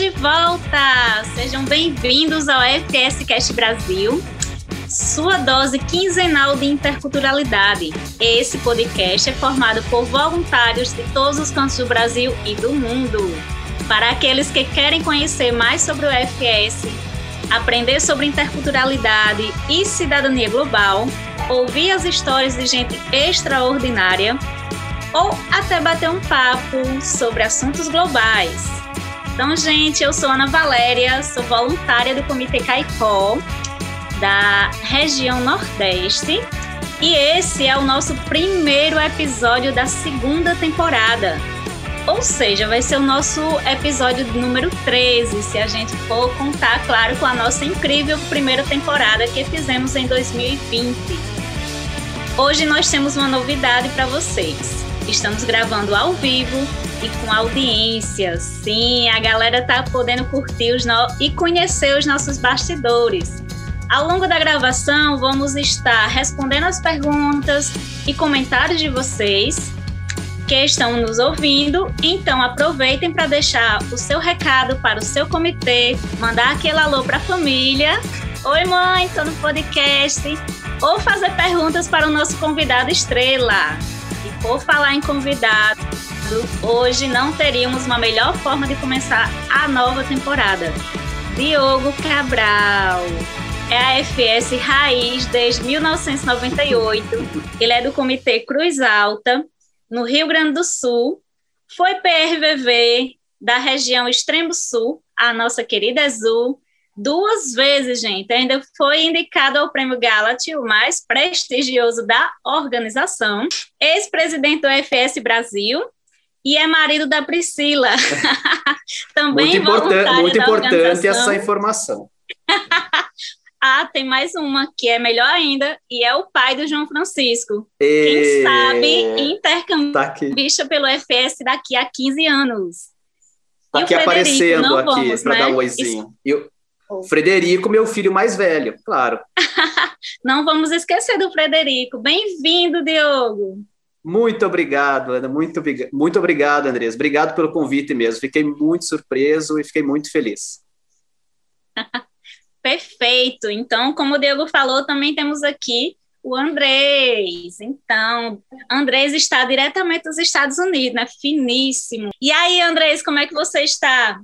de volta! Sejam bem-vindos ao FS Cast Brasil, sua dose quinzenal de interculturalidade. Esse podcast é formado por voluntários de todos os cantos do Brasil e do mundo. Para aqueles que querem conhecer mais sobre o FS, aprender sobre interculturalidade e cidadania global, ouvir as histórias de gente extraordinária ou até bater um papo sobre assuntos globais. Então, gente, eu sou Ana Valéria, sou voluntária do Comitê Caicó, da região Nordeste, e esse é o nosso primeiro episódio da segunda temporada. Ou seja, vai ser o nosso episódio número 13, se a gente for contar, claro, com a nossa incrível primeira temporada que fizemos em 2020. Hoje nós temos uma novidade para vocês. Estamos gravando ao vivo e com audiência. Sim, a galera tá podendo curtir os no... e conhecer os nossos bastidores. Ao longo da gravação, vamos estar respondendo as perguntas e comentários de vocês que estão nos ouvindo. Então, aproveitem para deixar o seu recado para o seu comitê, mandar aquele alô para a família. Oi, mãe, estou no podcast. Ou fazer perguntas para o nosso convidado estrela. Por falar em convidado, hoje não teríamos uma melhor forma de começar a nova temporada. Diogo Cabral. É a FS Raiz desde 1998. Ele é do Comitê Cruz Alta, no Rio Grande do Sul. Foi PRVV da região Extremo Sul, a nossa querida Azul. Duas vezes, gente. Ainda foi indicado ao Prêmio Galat, o mais prestigioso da organização. Ex-presidente do FS Brasil, e é marido da Priscila. Também muito importante, muito importante essa informação. ah, tem mais uma que é melhor ainda e é o pai do João Francisco. E... Quem sabe intercambista tá pelo FS daqui a 15 anos. Está aqui aparecendo aqui para né? dar um oizinho. Eu, oh. Frederico, meu filho mais velho, claro. não vamos esquecer do Frederico. Bem-vindo, Diogo. Muito obrigado, Ana. Muito, muito obrigado, Andrés. Obrigado pelo convite mesmo. Fiquei muito surpreso e fiquei muito feliz. Perfeito. Então, como o Diego falou, também temos aqui o Andrés. Então, Andrés está diretamente dos Estados Unidos, né? Finíssimo. E aí, Andrés, como é que você está?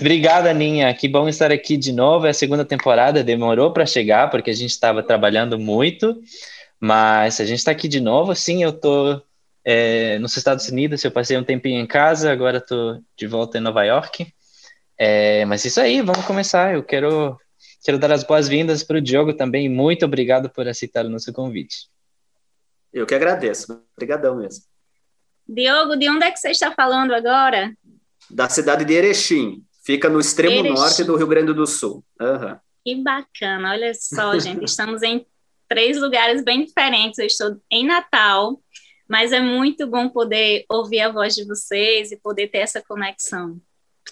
Obrigado, Aninha. Que bom estar aqui de novo. É a segunda temporada, demorou para chegar, porque a gente estava trabalhando muito. Mas a gente está aqui de novo, sim, eu estou é, nos Estados Unidos, eu passei um tempinho em casa, agora estou de volta em Nova York. É, mas isso aí, vamos começar. Eu quero, quero dar as boas-vindas para o Diogo também. Muito obrigado por aceitar o nosso convite. Eu que agradeço. Obrigadão mesmo. Diogo, de onde é que você está falando agora? Da cidade de Erechim. Fica no extremo Erechim. norte do Rio Grande do Sul. Uhum. Que bacana. Olha só, gente. Estamos em três lugares bem diferentes. Eu estou em Natal, mas é muito bom poder ouvir a voz de vocês e poder ter essa conexão,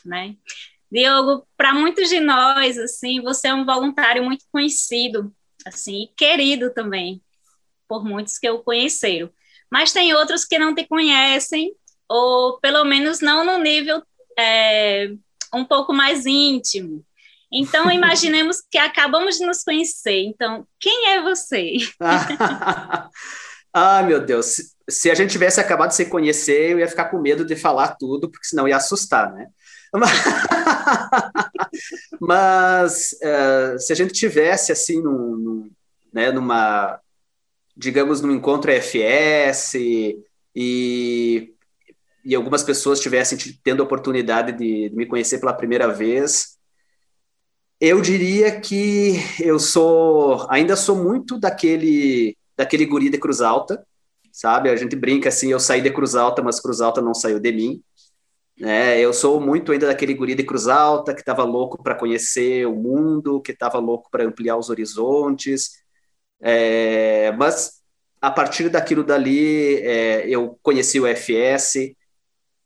né? Diogo, para muitos de nós, assim, você é um voluntário muito conhecido, assim, e querido também por muitos que o conheceram. Mas tem outros que não te conhecem, ou pelo menos não no nível é, um pouco mais íntimo. Então, imaginemos que acabamos de nos conhecer. Então, quem é você? ah, meu Deus. Se, a gente tivesse acabado de se conhecer, eu ia ficar com medo de falar tudo, porque senão ia assustar, né? Mas uh, se a gente tivesse, assim, num, num, né, numa, digamos, num encontro FS e, e algumas pessoas tivessem tendo a oportunidade de, de me conhecer pela primeira vez, eu diria que eu sou, ainda sou muito daquele, daquele guri de Cruz Alta, sabe? A gente brinca assim, eu saí de Cruz Alta, mas Cruz Alta não saiu de mim. É, eu sou muito ainda daquele guri de Cruz Alta que estava louco para conhecer o mundo, que estava louco para ampliar os horizontes. É, mas a partir daquilo dali, é, eu conheci o FS.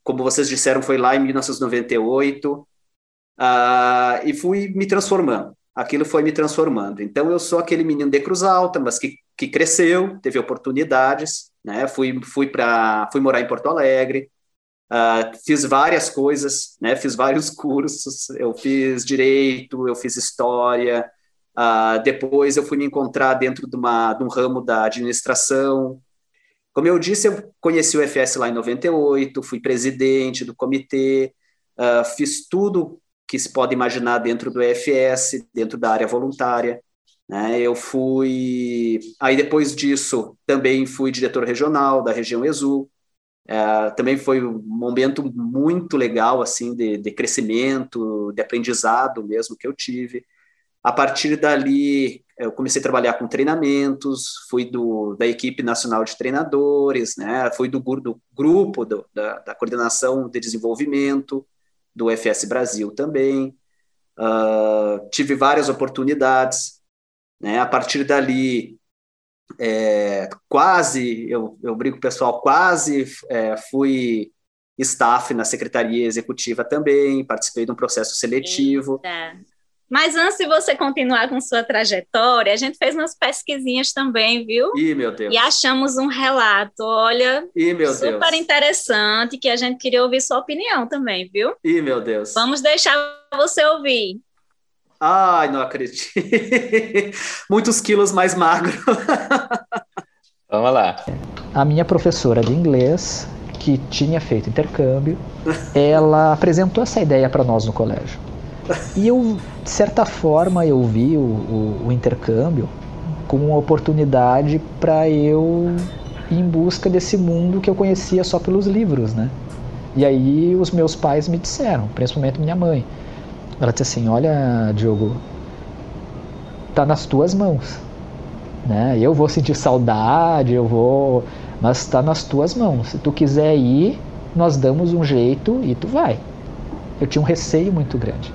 Como vocês disseram, foi lá em 1998 uh, e fui me transformando. Aquilo foi me transformando. Então, eu sou aquele menino de Cruz Alta, mas que, que cresceu, teve oportunidades, né? Fui, fui, pra, fui morar em Porto Alegre, Uh, fiz várias coisas, né? Fiz vários cursos. Eu fiz direito, eu fiz história. Uh, depois eu fui me encontrar dentro de, uma, de um ramo da administração. Como eu disse, eu conheci o FS lá em 98, fui presidente do comitê, uh, fiz tudo que se pode imaginar dentro do EFS, dentro da área voluntária. Né? Eu fui. Aí depois disso, também fui diretor regional da região Exul. É, também foi um momento muito legal assim de, de, crescimento, de aprendizado mesmo que eu tive. A partir dali, eu comecei a trabalhar com treinamentos, fui do, da equipe nacional de treinadores, né? fui do, do grupo do, da, da coordenação de desenvolvimento, do FS Brasil também. Uh, tive várias oportunidades. Né? A partir dali, é, quase, eu, eu brinco pessoal, quase é, fui staff na secretaria executiva também, participei de um processo seletivo. Eita. Mas antes de você continuar com sua trajetória, a gente fez umas pesquisinhas também, viu? Ih, meu Deus. E achamos um relato, olha, Ih, meu super Deus. interessante, que a gente queria ouvir sua opinião também, viu? Ih, meu Deus. Vamos deixar você ouvir. Ai, não acredito. Muitos quilos mais magro. Vamos lá. A minha professora de inglês, que tinha feito intercâmbio, ela apresentou essa ideia para nós no colégio. E eu, de certa forma, eu vi o, o, o intercâmbio como uma oportunidade para eu ir em busca desse mundo que eu conhecia só pelos livros, né? E aí os meus pais me disseram, principalmente minha mãe, ela disse assim, olha, Diogo, tá nas tuas mãos, né? Eu vou sentir saudade, eu vou, mas está nas tuas mãos. Se tu quiser ir, nós damos um jeito e tu vai. Eu tinha um receio muito grande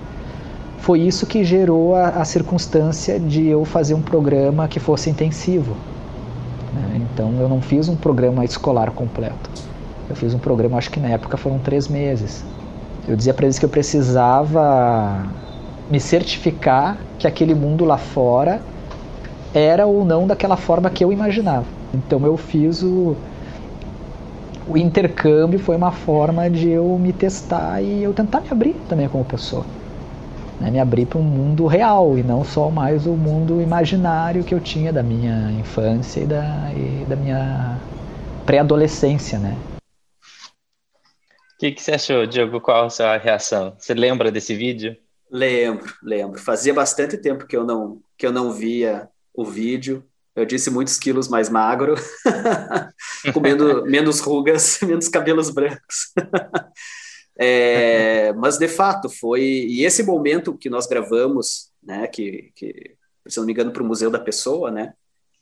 foi isso que gerou a, a circunstância de eu fazer um programa que fosse intensivo. Né? Então eu não fiz um programa escolar completo. Eu fiz um programa, acho que na época foram três meses. Eu dizia para eles que eu precisava me certificar que aquele mundo lá fora era ou não daquela forma que eu imaginava. Então eu fiz o, o intercâmbio foi uma forma de eu me testar e eu tentar me abrir também como pessoa né, me abrir para um mundo real e não só mais o mundo imaginário que eu tinha da minha infância e da, e da minha pré-adolescência, né? O que, que você achou, Diogo? Qual a sua reação? Você lembra desse vídeo? Lembro, lembro. Fazia bastante tempo que eu não, que eu não via o vídeo. Eu disse muitos quilos mais magro, comendo menos rugas, menos cabelos brancos. É, mas de fato foi e esse momento que nós gravamos, né, que, que se não me engano para o Museu da Pessoa, né,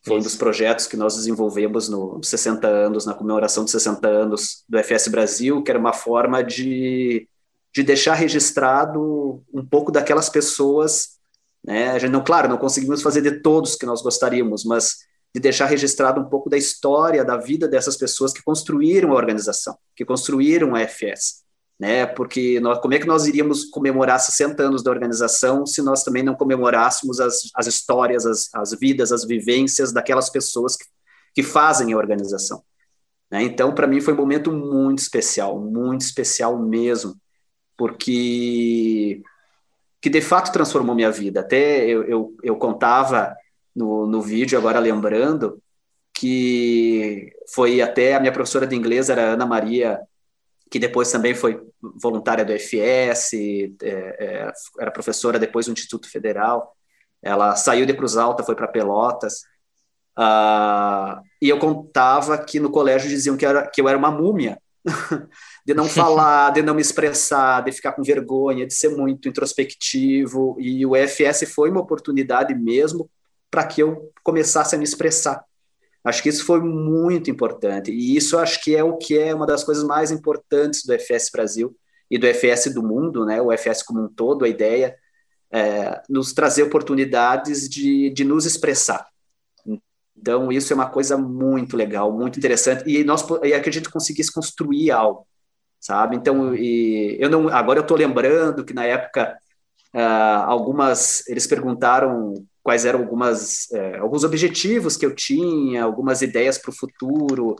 foi um dos projetos que nós desenvolvemos no, nos 60 anos, na comemoração dos 60 anos do FS Brasil, que era uma forma de, de deixar registrado um pouco daquelas pessoas, né, a gente não, claro, não conseguimos fazer de todos que nós gostaríamos, mas de deixar registrado um pouco da história, da vida dessas pessoas que construíram a organização, que construíram a FS né? Porque nós, como é que nós iríamos comemorar 60 anos da organização se nós também não comemorássemos as, as histórias, as, as vidas, as vivências daquelas pessoas que, que fazem a organização? Né? Então, para mim foi um momento muito especial, muito especial mesmo, porque que de fato transformou minha vida. Até eu, eu, eu contava no, no vídeo, agora lembrando, que foi até a minha professora de inglês, era Ana Maria que depois também foi voluntária do FS, é, é, era professora depois do Instituto Federal. Ela saiu de Cruz Alta, foi para Pelotas. Uh, e eu contava que no colégio diziam que, era, que eu era uma múmia, de não falar, de não me expressar, de ficar com vergonha, de ser muito introspectivo. E o FS foi uma oportunidade mesmo para que eu começasse a me expressar. Acho que isso foi muito importante. E isso acho que é o que é uma das coisas mais importantes do FS Brasil e do FS do mundo, né? O FS como um todo, a ideia é nos trazer oportunidades de, de nos expressar. Então, isso é uma coisa muito legal, muito interessante. E nós e é que conseguisse construir algo, sabe? Então, e, eu não, agora eu estou lembrando que na época uh, algumas eles perguntaram quais eram algumas, é, alguns objetivos que eu tinha, algumas ideias para o futuro.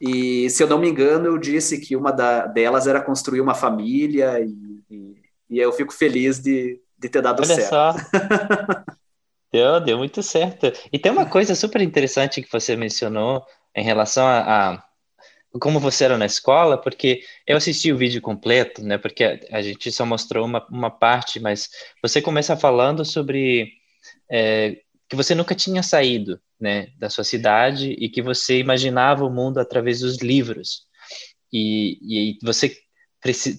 E, se eu não me engano, eu disse que uma da, delas era construir uma família, e, e, e eu fico feliz de, de ter dado Olha certo. só. deu, deu muito certo. E tem uma coisa super interessante que você mencionou em relação a, a como você era na escola, porque eu assisti o vídeo completo, né? Porque a, a gente só mostrou uma, uma parte, mas você começa falando sobre é, que você nunca tinha saído, né, da sua cidade e que você imaginava o mundo através dos livros e, e você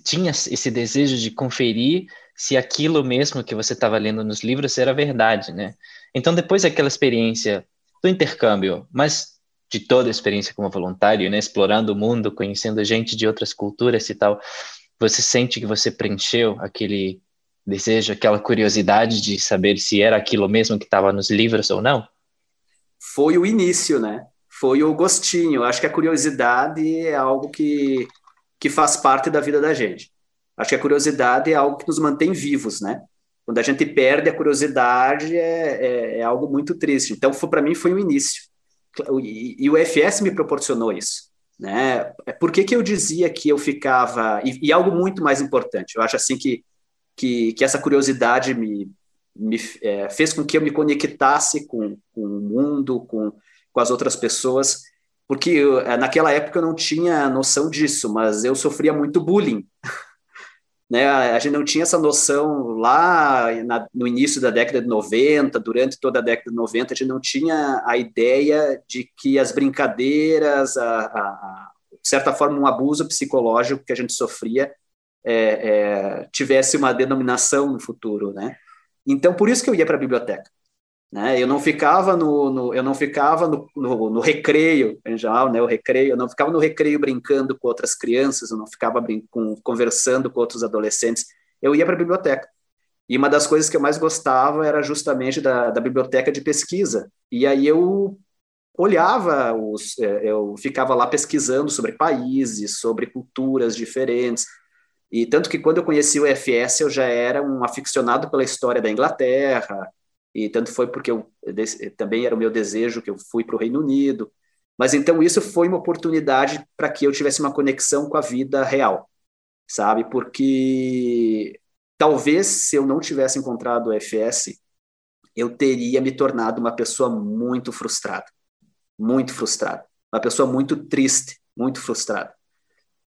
tinha esse desejo de conferir se aquilo mesmo que você estava lendo nos livros era verdade, né? Então depois daquela experiência do intercâmbio, mas de toda a experiência como voluntário, né, explorando o mundo, conhecendo gente de outras culturas e tal, você sente que você preencheu aquele desejo, aquela curiosidade de saber se era aquilo mesmo que estava nos livros ou não? Foi o início, né? Foi o gostinho. Acho que a curiosidade é algo que, que faz parte da vida da gente. Acho que a curiosidade é algo que nos mantém vivos, né? Quando a gente perde a curiosidade é, é, é algo muito triste. Então, para mim, foi o início. E, e, o FS me proporcionou isso. Né? Por que, que eu dizia que eu ficava. E, e, algo muito mais importante, eu acho assim que, que, que essa curiosidade me, me é, fez com que eu me conectasse com, com o mundo, com, com as outras pessoas, porque eu, é, naquela época eu não tinha noção disso, mas eu sofria muito bullying. né? A gente não tinha essa noção lá na, no início da década de 90, durante toda a década de 90, a gente não tinha a ideia de que as brincadeiras, a, a, a de certa forma, um abuso psicológico que a gente sofria é, é, tivesse uma denominação no futuro, né? Então, por isso que eu ia para a biblioteca. Né? Eu não ficava no, no eu não ficava no, no, no, recreio, em geral, né? O recreio, eu não ficava no recreio brincando com outras crianças, eu não ficava com, conversando com outros adolescentes. Eu ia para a biblioteca. E uma das coisas que eu mais gostava era justamente da, da biblioteca de pesquisa. E aí eu olhava os, é, eu ficava lá pesquisando sobre países, sobre culturas diferentes. E tanto que quando eu conheci o FS, eu já era um aficionado pela história da Inglaterra, e tanto foi porque eu, também era o meu desejo que eu fui para o Reino Unido. Mas então isso foi uma oportunidade para que eu tivesse uma conexão com a vida real, sabe? Porque talvez se eu não tivesse encontrado o FS, eu teria me tornado uma pessoa muito frustrada, muito frustrada, uma pessoa muito triste, muito frustrada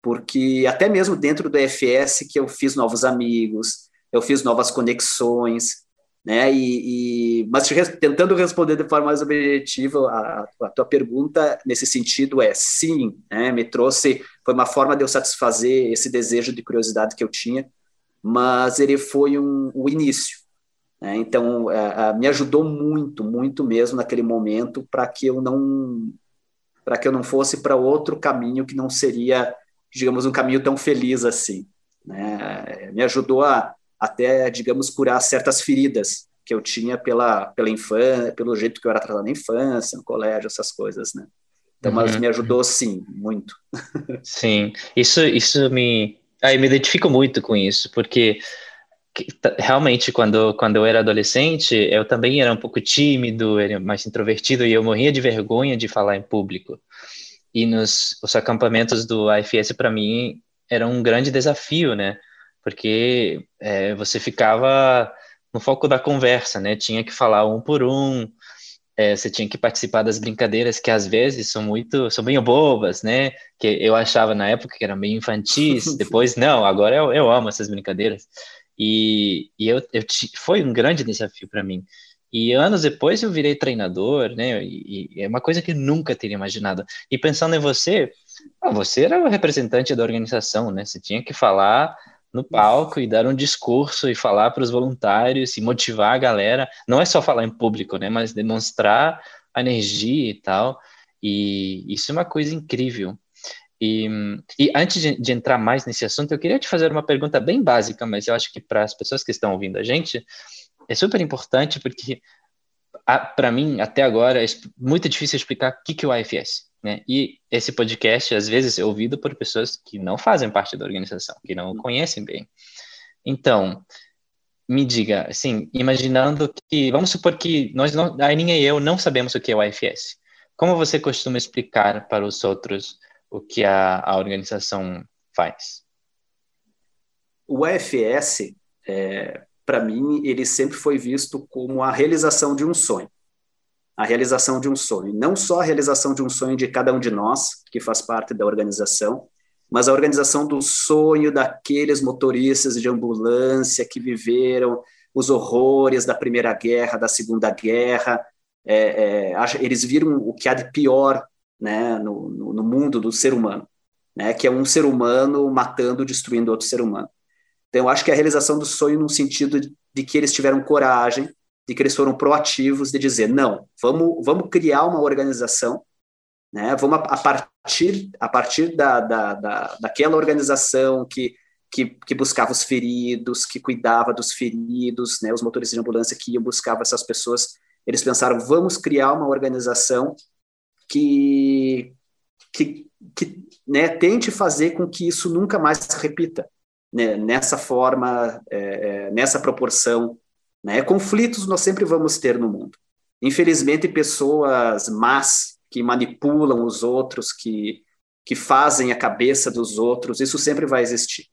porque até mesmo dentro do FS que eu fiz novos amigos, eu fiz novas conexões, né? E, e mas tentando responder de forma mais objetiva a, a, tua pergunta nesse sentido é sim, né? Me trouxe foi uma forma de eu satisfazer esse desejo de curiosidade que eu tinha, mas ele foi um, o início. Né? Então a, me ajudou muito, muito mesmo naquele momento para que eu não para que eu não fosse para outro caminho que não seria digamos, um caminho tão feliz assim. Né? Me ajudou a até, digamos, curar certas feridas que eu tinha pela, pela infância, pelo jeito que eu era tratado na infância, no colégio, essas coisas, né? Então, mas uhum. me ajudou, sim, muito. Sim, isso, isso me... Aí me identifico muito com isso, porque realmente quando quando eu era adolescente eu também era um pouco tímido era mais introvertido e eu morria de vergonha de falar em público e nos os acampamentos do AFS, para mim, era um grande desafio, né? Porque é, você ficava no foco da conversa, né? Tinha que falar um por um, é, você tinha que participar das brincadeiras que às vezes são muito, são bem bobas, né? Que eu achava na época que eram meio infantis, depois não, agora eu, eu amo essas brincadeiras. E, e eu, eu foi um grande desafio para mim. E anos depois eu virei treinador, né? E, e, é uma coisa que nunca teria imaginado. E pensando em você, ah, você era o representante da organização, né? Você tinha que falar no palco e dar um discurso e falar para os voluntários e motivar a galera. Não é só falar em público, né? Mas demonstrar a energia e tal. E isso é uma coisa incrível. E, e antes de, de, entrar mais nesse assunto, eu queria te fazer uma pergunta bem básica, mas eu acho que para as pessoas que estão ouvindo a gente, é super importante porque, para mim, até agora, é muito difícil explicar o que, que é o AFS. Né? E esse podcast, às vezes, é ouvido por pessoas que não fazem parte da organização, que não o conhecem bem. Então, me diga, assim, imaginando que, vamos supor que nós, a Aninha e eu, não sabemos o que é o AFS. Como você costuma explicar para os outros o que a, a organização faz? O AFS, é, para mim, ele sempre foi visto como a realização de um sonho. A realização de um sonho. Não só a realização de um sonho de cada um de nós, que faz parte da organização, mas a organização do sonho daqueles motoristas de ambulância que viveram os horrores da Primeira Guerra, da Segunda Guerra. É, é, eles viram o que há de pior né, no, no, no, mundo do ser humano, né, que é um ser humano matando, destruindo outro ser humano. Então, eu acho que a realização do sonho, no sentido de, de que eles tiveram coragem, de que eles foram proativos, de dizer: não, vamos, vamos criar uma organização né? Vamos a, partir a partir da, da, da, daquela organização que, que, que, buscava os feridos, que cuidava dos feridos, né? Os motoristas de ambulância que iam buscar essas pessoas, eles pensaram: vamos criar uma organização que que, que né, tente fazer com que isso nunca mais se repita né, nessa forma, é, é, nessa proporção. Né? Conflitos nós sempre vamos ter no mundo. Infelizmente, pessoas más que manipulam os outros, que, que fazem a cabeça dos outros, isso sempre vai existir.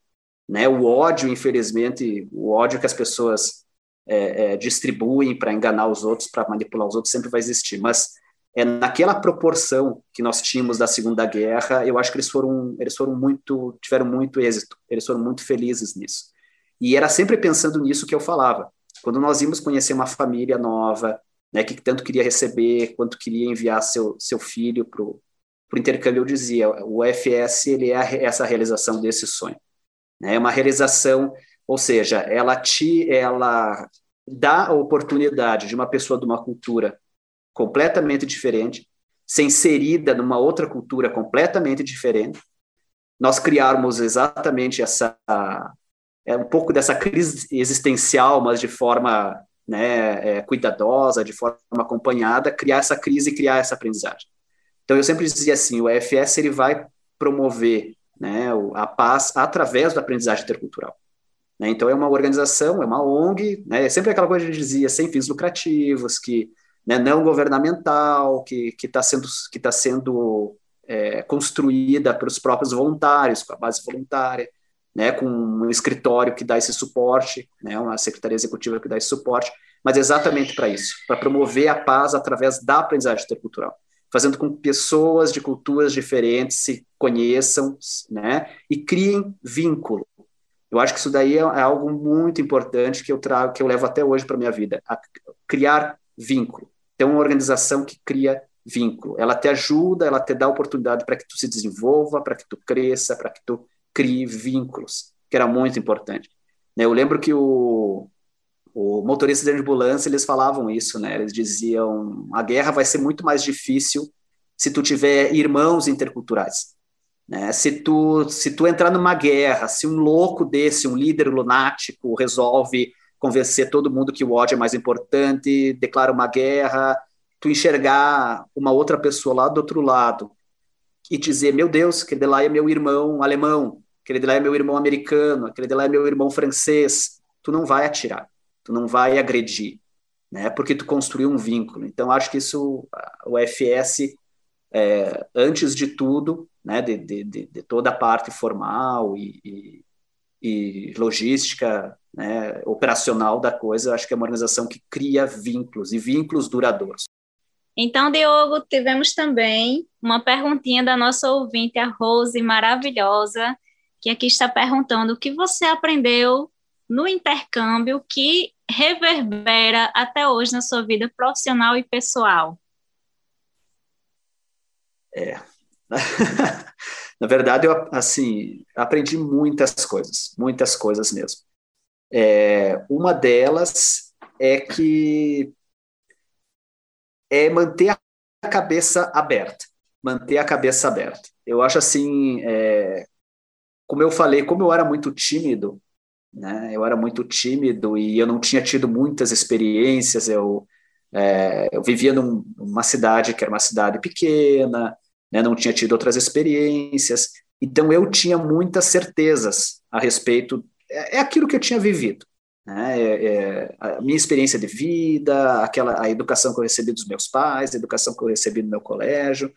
Né? O ódio, infelizmente, o ódio que as pessoas é, é, distribuem para enganar os outros, para manipular os outros, sempre vai existir. Mas é naquela proporção que nós tínhamos da Segunda Guerra, eu acho que eles foram, eles foram muito, tiveram muito êxito, eles foram muito felizes nisso. E era sempre pensando nisso que eu falava. Quando nós íamos conhecer uma família nova, né, que tanto queria receber quanto queria enviar seu, seu filho para o intercâmbio, eu dizia, o UFS ele é essa realização desse sonho. Né, é uma realização, ou seja, ela te, ela dá a oportunidade de uma pessoa de uma cultura completamente diferente, ser inserida numa outra cultura completamente diferente, nós criarmos exatamente essa é um pouco dessa crise existencial, mas de forma né, é, cuidadosa, de forma acompanhada, criar essa crise e criar essa aprendizagem. Então, eu sempre dizia assim, o EFS ele vai promover né, a paz através da aprendizagem intercultural. Né? Então, é uma organização, é uma ONG, né, é sempre aquela coisa que a gente dizia, sem fins lucrativos, que né, não governamental, que está sendo, que tá sendo é, construída pelos próprios voluntários, com a base voluntária, né, com um escritório que dá esse suporte, né, uma secretaria executiva que dá esse suporte, mas exatamente para isso, para promover a paz através da aprendizagem intercultural, fazendo com que pessoas de culturas diferentes se conheçam, né, e criem vínculo. Eu acho que isso daí é, é algo muito importante que eu trago, que eu levo até hoje para minha vida, criar vínculo. Ter uma organização que cria vínculo. Ela te ajuda, ela te dá oportunidade para que tu se desenvolva, para que tu cresça, para que tu crie vínculos, que era muito importante. Né, eu lembro que o, o motorista de ambulância, eles falavam isso, né? Eles diziam, a guerra vai ser muito mais difícil se tu tiver irmãos interculturais. Né? Se, tu, se tu entrar numa guerra, se um louco desse, um líder lunático, resolve convencer todo mundo que o ódio é mais importante, declara uma guerra, tu enxergar uma outra pessoa lá do outro lado e dizer, meu Deus, aquele de lá é meu irmão alemão, aquele de lá é meu irmão americano, aquele de lá é meu irmão francês, tu não vai atirar, tu não vai agredir, né? Porque tu construiu um vínculo. Então acho que isso o FS é, antes de tudo, né, de, de, de, toda a parte formal e, e, e logística, né, operacional da coisa, acho que é uma organização que cria vínculos e vínculos duradouros. Então, Diogo, tivemos também uma perguntinha da nossa ouvinte, a Rose, maravilhosa, que aqui está perguntando o que você aprendeu no intercâmbio que reverbera até hoje na sua vida profissional e pessoal. É. na verdade, eu assim aprendi muitas coisas, muitas coisas mesmo. É, uma delas é que é manter a cabeça aberta, manter a cabeça aberta. Eu acho assim, é, como eu falei, como eu era muito tímido, né? Eu era muito tímido e eu não tinha tido muitas experiências. Eu, é, eu vivia num, numa cidade que era uma cidade pequena, né? Não tinha tido outras experiências. Então eu tinha muitas certezas a respeito. É, é aquilo que eu tinha vivido. Né? É, é, a minha experiência de vida, aquela a educação que eu recebi dos meus pais, a educação que eu recebi no meu colégio.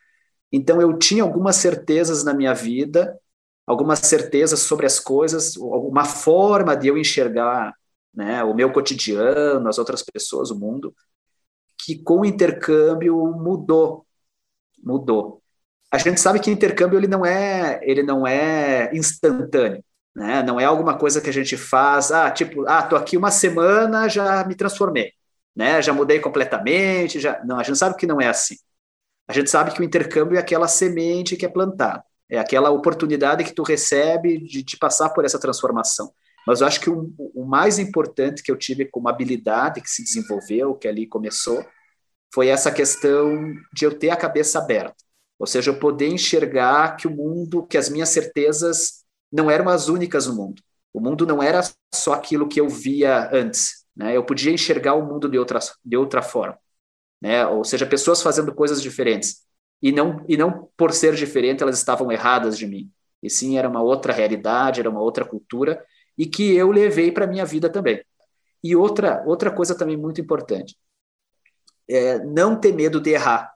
Então eu tinha algumas certezas na minha vida, algumas certezas sobre as coisas, uma forma de eu enxergar né, o meu cotidiano, as outras pessoas, o mundo, que com o intercâmbio mudou, mudou. A gente sabe que intercâmbio ele não é, ele não é instantâneo, né? Não é alguma coisa que a gente faz, ah, tipo, ah, tô aqui uma semana, já me transformei, né? Já mudei completamente, já não, a gente sabe que não é assim. A gente sabe que o intercâmbio é aquela semente que é plantada, é aquela oportunidade que tu recebe de, de passar por essa transformação. Mas eu acho que o, o, mais importante que eu tive como habilidade que se desenvolveu, que ali começou, foi essa questão de eu ter a cabeça aberta. Ou seja, eu poder enxergar que o mundo, que as minhas certezas não eram as únicas no mundo. O mundo não era só aquilo que eu via antes. Né? Eu podia enxergar o mundo de outra, de outra forma. Né? Ou seja, pessoas fazendo coisas diferentes. E não, e não por ser diferente elas estavam erradas de mim. E sim, era uma outra realidade, era uma outra cultura e que eu levei para a minha vida também. E outra, outra coisa também muito importante, é não ter medo de errar,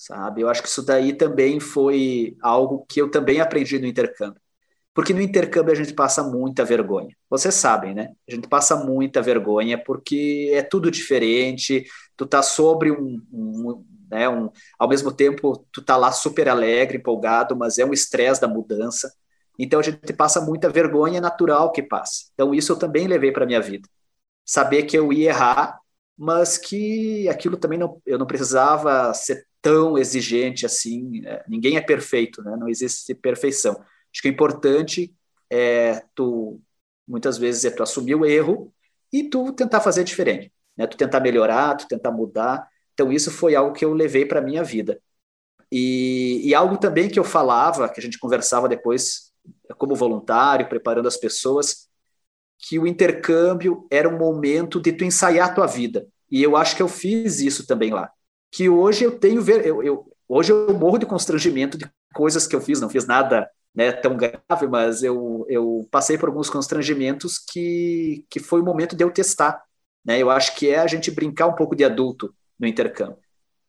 sabe? Eu acho que isso daí também foi algo que eu também aprendi no intercâmbio. Porque no intercâmbio a gente passa muita vergonha. Vocês sabem, né? A gente passa muita vergonha porque é tudo diferente, tu tá sobre um, um né, um, ao mesmo tempo tu tá lá super alegre, empolgado, mas é um estresse da mudança. Então a gente passa muita vergonha é natural que passa. Então isso eu também levei para minha vida. Saber que eu ia errar, mas que aquilo também não, eu não precisava ser tão exigente assim. Né? Ninguém é perfeito, né? Não existe perfeição. Acho que o importante é tu muitas vezes é tu assumir o erro e tu tentar fazer diferente, né? Tu tentar melhorar, tu tentar mudar. Então isso foi algo que eu levei para minha vida. E, e algo também que eu falava, que a gente conversava depois como voluntário, preparando as pessoas, que o intercâmbio era um momento de tu ensaiar a tua vida. E eu acho que eu fiz isso também lá. Que hoje eu tenho eu, eu hoje eu morro de constrangimento de coisas que eu fiz, não fiz nada né, tão grave, mas eu, eu passei por alguns constrangimentos que, que foi o momento de eu testar. Né? Eu acho que é a gente brincar um pouco de adulto no intercâmbio.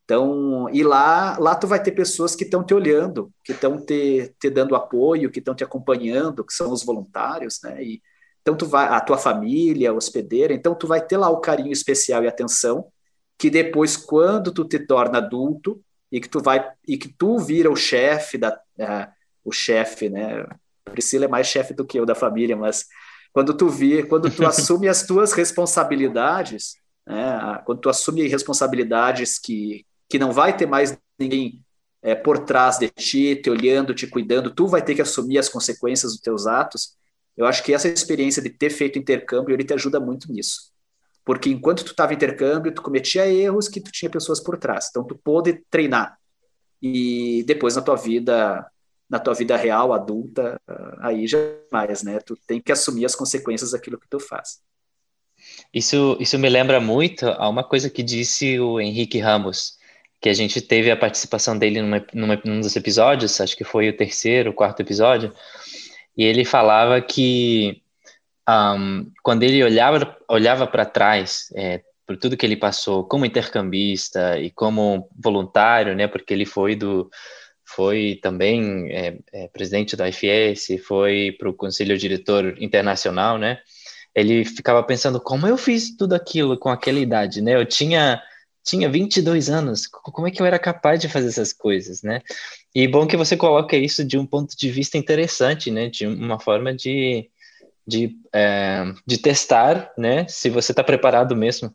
Então, e lá, lá tu vai ter pessoas que estão te olhando, que estão te, te dando apoio, que estão te acompanhando, que são os voluntários, né? E, então tu vai, a tua família, a hospedeira, então tu vai ter lá o carinho especial e atenção, que depois, quando tu te torna adulto e que tu vai e que tu vira o chefe da uh, o chefe, né? Priscila é mais chefe do que eu da família, mas quando tu vir, quando tu assume as tuas responsabilidades, né? Quando tu assume responsabilidades que que não vai ter mais ninguém é, por trás de ti, te olhando, te cuidando, tu vai ter que assumir as consequências dos teus atos. Eu acho que essa experiência de ter feito intercâmbio, ele te ajuda muito nisso. Porque enquanto tu estava intercâmbio, tu cometia erros que tu tinha pessoas por trás. Então tu pôde treinar. E depois na tua vida, na tua vida real, adulta, aí já mais, né? Tu tem que assumir as consequências daquilo que tu faz. Isso, isso me lembra muito a uma coisa que disse o Henrique Ramos que a gente teve a participação dele numa, numa, num dos episódios, acho que foi o terceiro, o quarto episódio, e ele falava que um, quando ele olhava olhava para trás é, por tudo que ele passou como intercambista e como voluntário, né, porque ele foi do foi também é, é, presidente da IFS, foi para o conselho diretor internacional, né? Ele ficava pensando como eu fiz tudo aquilo com aquela idade, né? Eu tinha tinha 22 anos, como é que eu era capaz de fazer essas coisas, né? E bom que você coloca isso de um ponto de vista interessante, né? De uma forma de, de, é, de testar, né? Se você está preparado mesmo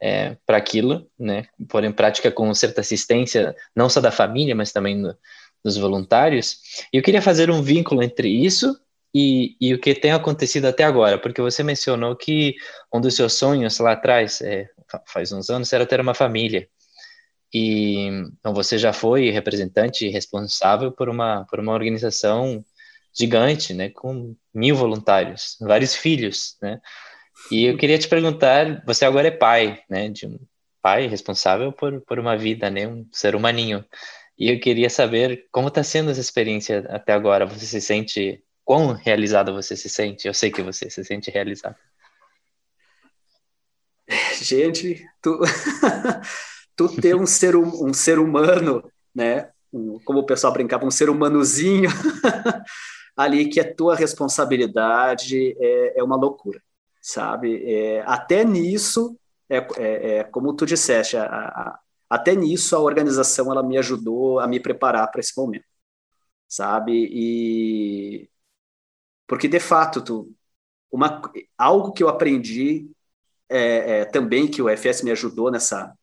é, para aquilo, né? Pôr em prática com certa assistência, não só da família, mas também no, dos voluntários. E eu queria fazer um vínculo entre isso e, e, o que tem acontecido até agora, porque você mencionou que um dos seus sonhos lá atrás, é, faz uns anos, era ter uma família. E então você já foi representante responsável por uma, por uma organização gigante, né, com mil voluntários, vários filhos, né? E eu queria te perguntar, você agora é pai, né, de um pai responsável por, por uma vida, né, um ser humaninho. E eu queria saber como está sendo essa experiência até agora. Você se sente quão realizado você se sente? Eu sei que você se sente realizado. gente, tu, tu ter um ser, um ser humano, né, como o pessoal brincava, um ser humanozinho ali que é tua responsabilidade é, é uma loucura, sabe? É, até nisso, é, é, é como tu disseste, a, a, até nisso a organização ela me ajudou a me preparar para esse momento, sabe? E porque de fato tu, uma, algo que eu aprendi é, é, também que o FS me ajudou nessa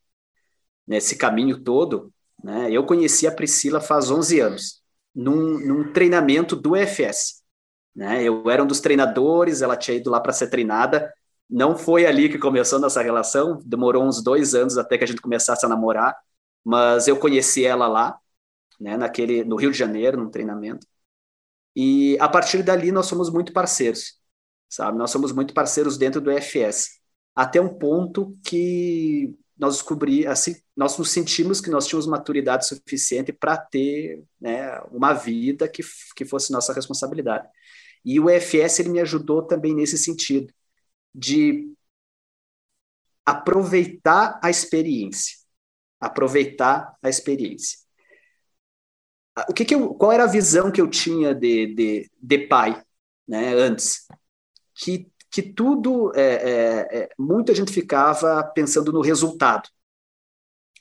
nesse caminho todo, né? Eu conheci a Priscila faz 11 anos, num, num treinamento do FS. Né? Eu era um dos treinadores, ela tinha ido lá para ser treinada. Não foi ali que começou nossa relação, demorou uns dois anos até que a gente começasse a namorar, mas eu conheci ela lá, né, naquele, no Rio de Janeiro, num treinamento. E a partir dali nós somos muito parceiros, sabe? Nós somos muito parceiros dentro do FS, até um ponto que nós descobri, assim, nós nos sentimos que nós tínhamos maturidade suficiente para ter né, uma vida que, que fosse nossa responsabilidade. E o EFS ele me ajudou também nesse sentido, de aproveitar a experiência. Aproveitar a experiência. O que, que eu, qual era a visão que eu tinha de, de, de pai né, antes? Que que tudo, é, é, é, muita gente ficava pensando no resultado.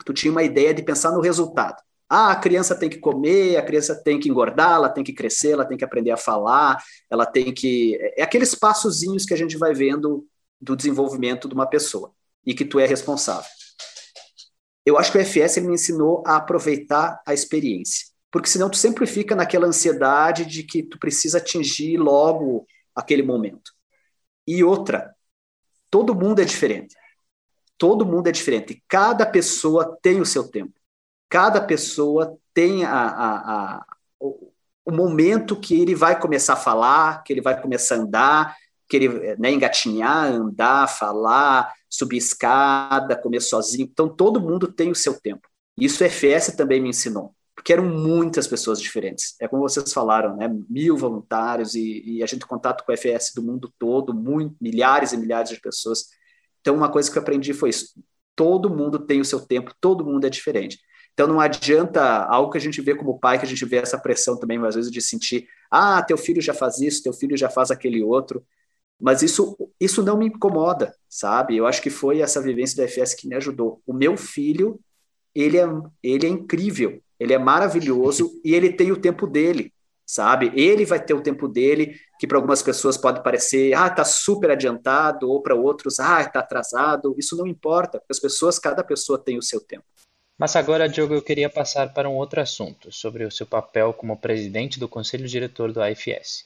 Tu tinha uma ideia de pensar no resultado. Ah, a criança tem que comer, a criança tem que engordar, ela tem que crescer, ela tem que aprender a falar, ela tem que. É, é aqueles passozinhos que a gente vai vendo do desenvolvimento de uma pessoa e que tu é responsável. Eu acho que o FS me ensinou a aproveitar a experiência, porque senão tu sempre fica naquela ansiedade de que tu precisa atingir logo aquele momento. E outra, todo mundo é diferente. Todo mundo é diferente. Cada pessoa tem o seu tempo. Cada pessoa tem a, a, a, o, o momento que ele vai começar a falar, que ele vai começar a andar, que ele né, engatinhar, andar, falar, subir escada, comer sozinho. Então, todo mundo tem o seu tempo. Isso o FS também me ensinou porque eram muitas pessoas diferentes. É como vocês falaram, né? Mil voluntários e, e a gente contato com o FS do mundo todo, muito, milhares e milhares de pessoas. Então, uma coisa que eu aprendi foi isso: todo mundo tem o seu tempo, todo mundo é diferente. Então, não adianta algo que a gente vê como pai, que a gente vê essa pressão também, às vezes, de sentir: ah, teu filho já faz isso, teu filho já faz aquele outro. Mas isso, isso não me incomoda, sabe? Eu acho que foi essa vivência do FS que me ajudou. O meu filho, ele é, ele é incrível ele é maravilhoso e ele tem o tempo dele, sabe? Ele vai ter o tempo dele, que para algumas pessoas pode parecer, ah, tá super adiantado, ou para outros, ah, tá atrasado. Isso não importa, porque as pessoas, cada pessoa tem o seu tempo. Mas agora, Diogo, eu queria passar para um outro assunto, sobre o seu papel como presidente do conselho diretor do AFS,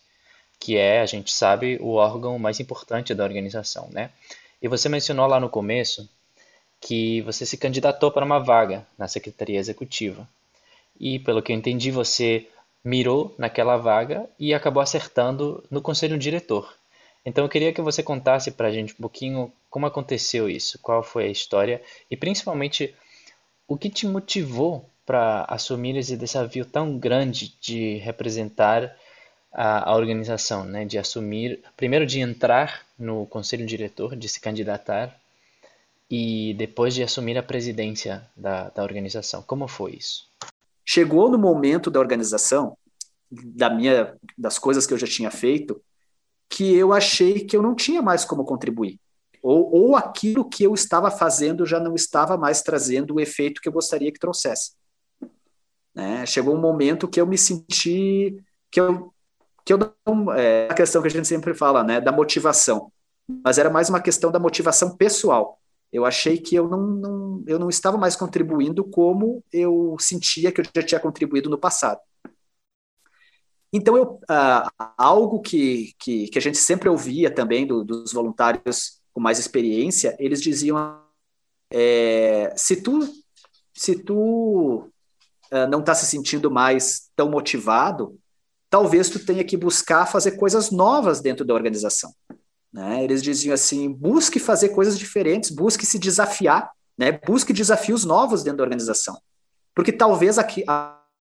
que é, a gente sabe, o órgão mais importante da organização, né? E você mencionou lá no começo que você se candidatou para uma vaga na secretaria executiva e, pelo que eu entendi, você mirou naquela vaga e acabou acertando no conselho diretor. Então eu queria que você contasse para a gente um pouquinho como aconteceu isso, qual foi a história e principalmente o que te motivou para assumir esse desafio tão grande de representar a, a, organização, né? de assumir, primeiro de entrar no conselho diretor, de se candidatar e depois de assumir a presidência da, da organização. Como foi isso? Chegou no momento da organização, da minha, das coisas que eu já tinha feito, que eu achei que eu não tinha mais como contribuir. Ou, ou aquilo que eu estava fazendo já não estava mais trazendo o efeito que eu gostaria que trouxesse. Né? Chegou um momento que eu me senti que eu que eu não é a questão que a gente sempre fala, né, da motivação, mas era mais uma questão da motivação pessoal eu achei que eu não, não, eu não estava mais contribuindo como eu sentia que eu já tinha contribuído no passado. Então, eu, uh, algo que, que, que, a gente sempre ouvia também do, dos voluntários com mais experiência, eles diziam: é, se tu, se tu uh, não está se sentindo mais tão motivado, talvez tu tenha que buscar fazer coisas novas dentro da organização. Né? Eles diziam assim: busque fazer coisas diferentes, busque se desafiar, né? busque desafios novos dentro da organização. Porque talvez aqui, a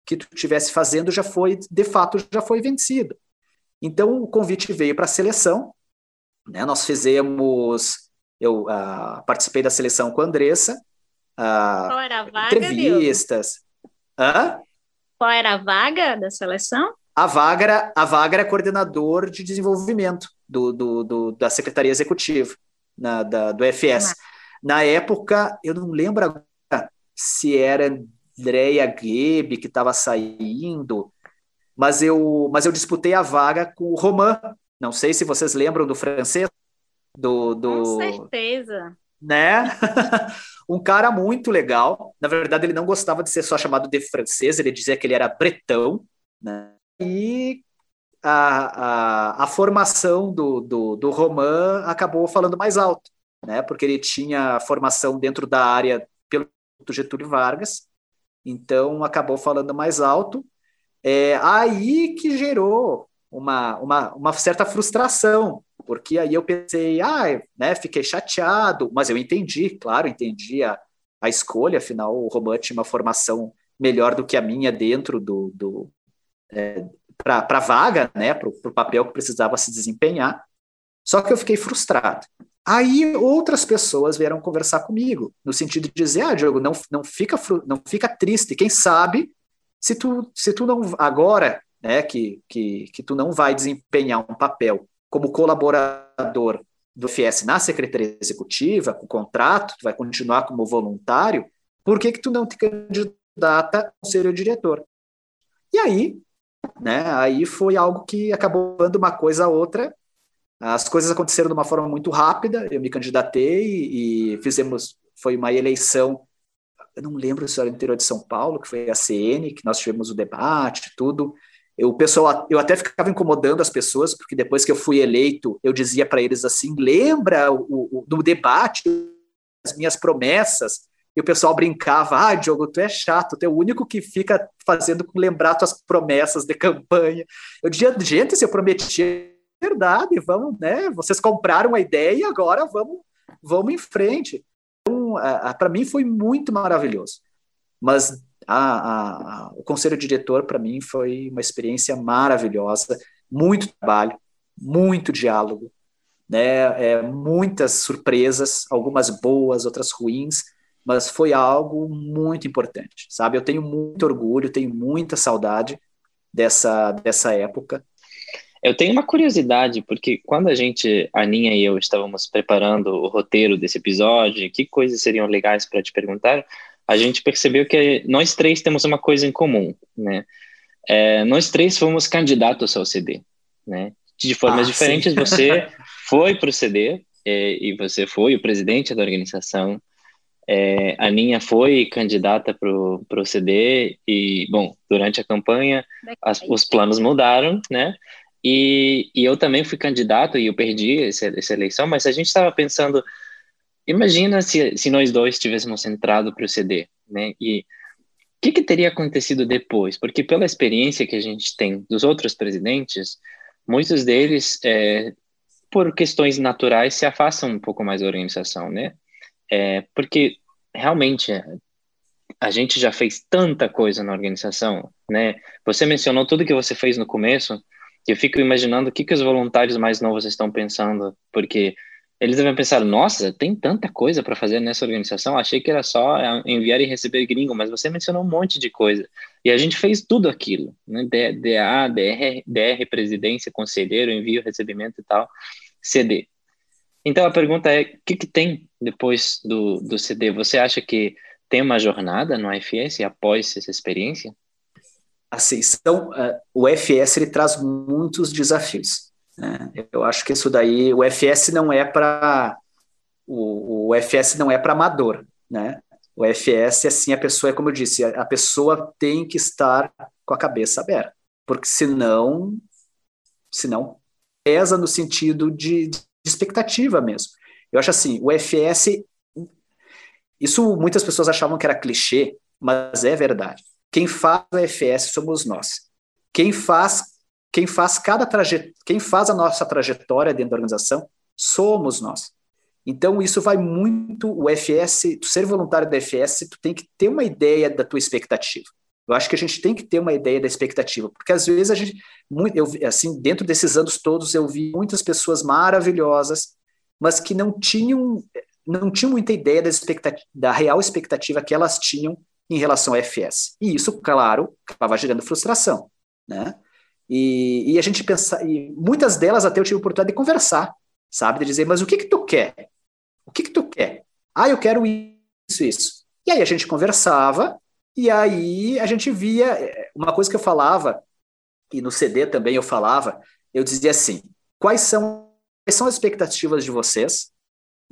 que tu estivesse fazendo já foi, de fato, já foi vencido. Então, o convite veio para a seleção. Né? Nós fizemos, eu uh, participei da seleção com a Andressa. Uh, Qual era a vaga, entrevistas. Hã? Qual era a vaga da seleção? A vaga era, a vaga era coordenador de desenvolvimento do, do, do da Secretaria Executiva, na, da, do FS. Ah. Na época, eu não lembro agora se era Andréia Gebe que estava saindo, mas eu, mas eu disputei a vaga com o Romain. Não sei se vocês lembram do francês. Do, do... Com certeza. Né? um cara muito legal. Na verdade, ele não gostava de ser só chamado de francês, ele dizia que ele era bretão. Né? E a, a, a formação do, do, do Roman acabou falando mais alto, né? porque ele tinha formação dentro da área pelo Getúlio Vargas, então acabou falando mais alto. É aí que gerou uma, uma, uma certa frustração, porque aí eu pensei, ah, né, fiquei chateado, mas eu entendi, claro, entendi a, a escolha, afinal o Roman tinha uma formação melhor do que a minha dentro do, do é, para a vaga, né, para o papel que precisava se desempenhar. Só que eu fiquei frustrado. Aí outras pessoas vieram conversar comigo, no sentido de dizer, ah, Diogo, não, não, fica, não fica triste, quem sabe se tu, se tu não, agora, né, que, que, que tu não vai desempenhar um papel como colaborador do FS na Secretaria Executiva, com contrato, tu vai continuar como voluntário, por que que tu não te candidata ao conselho diretor? E aí, né, aí foi algo que acabou dando uma coisa a outra, as coisas aconteceram de uma forma muito rápida. Eu me candidatei e, e fizemos. Foi uma eleição. Eu não lembro se era no interior de São Paulo, que foi a CN, que nós tivemos o debate, tudo. Eu, o pessoal, eu até ficava incomodando as pessoas, porque depois que eu fui eleito, eu dizia para eles assim: lembra o, o, do debate, as minhas promessas. E o pessoal brincava: ah, Diogo, tu é chato, tu é o único que fica fazendo lembrar tuas promessas de campanha. Eu dizia: gente, se eu prometia verdade, vamos, né? Vocês compraram a ideia e agora vamos, vamos em frente. Então, para mim foi muito maravilhoso. Mas a, a, o conselho diretor para mim foi uma experiência maravilhosa, muito trabalho, muito diálogo, né? É, muitas surpresas, algumas boas, outras ruins, mas foi algo muito importante, sabe? Eu tenho muito orgulho, tenho muita saudade dessa dessa época eu tenho uma curiosidade, porque quando a gente, a Aninha e eu, estávamos preparando o roteiro desse episódio, que coisas seriam legais para te perguntar, a gente percebeu que nós três temos uma coisa em comum, né? É, nós três fomos candidatos ao CD, né? De formas ah, diferentes, sim. você foi para o CD é, e você foi o presidente da organização. É, a Aninha foi candidata para o CD e, bom, durante a campanha as, os planos mudaram, né? E, e eu também fui candidato e eu perdi essa, essa eleição, mas a gente estava pensando, imagina se, se nós dois tivéssemos entrado para o CD, né? E o que, que teria acontecido depois? Porque pela experiência que a gente tem dos outros presidentes, muitos deles, é, por questões naturais, se afastam um pouco mais da organização, né? É, porque realmente a gente já fez tanta coisa na organização, né? Você mencionou tudo que você fez no começo, eu fico imaginando o que, que os voluntários mais novos estão pensando, porque eles devem pensar, nossa, tem tanta coisa para fazer nessa organização, achei que era só enviar e receber gringo, mas você mencionou um monte de coisa. E a gente fez tudo aquilo, né? DA, DR, DR, presidência, conselheiro, envio, recebimento e tal, CD. Então a pergunta é, o que, que tem depois do, do CD? Você acha que tem uma jornada no IFS após essa experiência? assim, são, uh, o FS ele traz muitos desafios. Né? Eu acho que isso daí, o FS não é para o, o FS não é para amador, né? O FS, assim, a pessoa, é como eu disse, a, a pessoa tem que estar com a cabeça aberta, porque senão, senão pesa no sentido de, de expectativa mesmo. Eu acho assim, o FS, isso muitas pessoas achavam que era clichê, mas é verdade. Quem faz a FS somos nós. Quem faz, quem faz cada trajet, quem faz a nossa trajetória dentro da organização somos nós. Então isso vai muito o FS, tu ser voluntário da FS, tu tem que ter uma ideia da tua expectativa. Eu acho que a gente tem que ter uma ideia da expectativa, porque às vezes a gente, eu, assim, dentro desses anos todos, eu vi muitas pessoas maravilhosas, mas que não tinham, não tinham muita ideia da, da real expectativa que elas tinham em relação ao FS. E isso, claro, acabava gerando frustração, né? E, e, a gente pensa, e muitas delas até eu tive a oportunidade de conversar, sabe? De dizer, mas o que que tu quer? O que que tu quer? Ah, eu quero isso, isso. E aí a gente conversava, e aí a gente via, eh, uma coisa que eu falava, e no CD também eu falava, eu dizia assim, quais são, quais são as expectativas de vocês?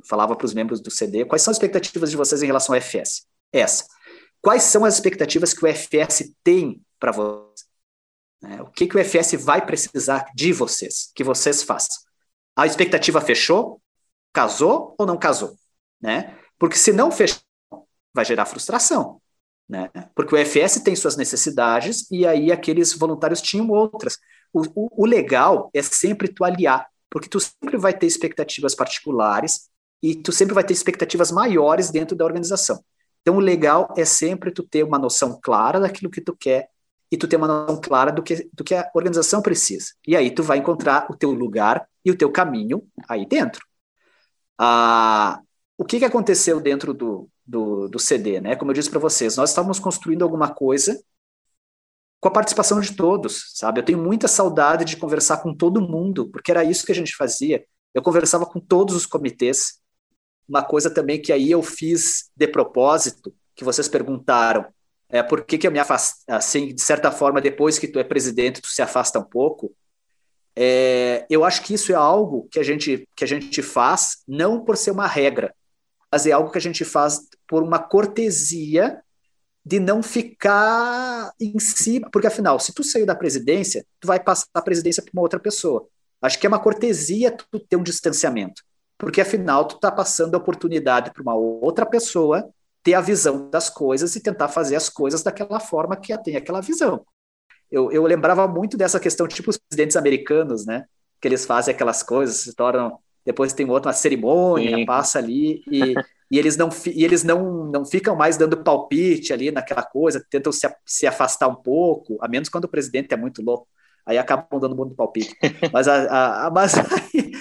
falava para os membros do CD, quais são as expectativas de vocês em relação ao FS? Essa. Quais são as expectativas que o FS tem para vocês? É, o que, que o FS vai precisar de vocês, que vocês façam? A expectativa fechou? Casou ou não casou? Né? Porque se não fechou, vai gerar frustração. Né? Porque o FS tem suas necessidades e aí aqueles voluntários tinham outras. O, o, o legal é sempre tu aliar, porque tu sempre vai ter expectativas particulares e tu sempre vai ter expectativas maiores dentro da organização. Então, o legal é sempre tu ter uma noção clara daquilo que tu quer e tu ter uma noção clara do que, do que a organização precisa. E aí tu vai encontrar o teu lugar e o teu caminho aí dentro. Ah, o que, que aconteceu dentro do, do, do CD? Né? Como eu disse para vocês, nós estávamos construindo alguma coisa com a participação de todos, sabe? Eu tenho muita saudade de conversar com todo mundo, porque era isso que a gente fazia. Eu conversava com todos os comitês. Uma coisa também que aí eu fiz de propósito, que vocês perguntaram, é, por que, que eu me afasto, assim, de certa forma, depois que tu é presidente, tu se afasta um pouco? É, eu acho que isso é algo que a, gente, que a gente faz não por ser uma regra, mas é algo que a gente faz por uma cortesia de não ficar em cima, porque afinal, se tu saiu da presidência, tu vai passar a presidência para uma outra pessoa. Acho que é uma cortesia tu ter um distanciamento, porque afinal tu está passando a oportunidade para uma outra pessoa ter a visão das coisas e tentar fazer as coisas daquela forma que tem aquela visão. Eu, eu lembrava muito dessa questão, tipo os presidentes americanos, né? Que eles fazem aquelas coisas, se tornam. Depois tem outra uma cerimônia, Sim. passa ali, e, e eles, não, e eles não, não ficam mais dando palpite ali naquela coisa, tentam se, se afastar um pouco, a menos quando o presidente é muito louco. Aí acabam dando muito palpite. Mas, a, a, a mas, aí,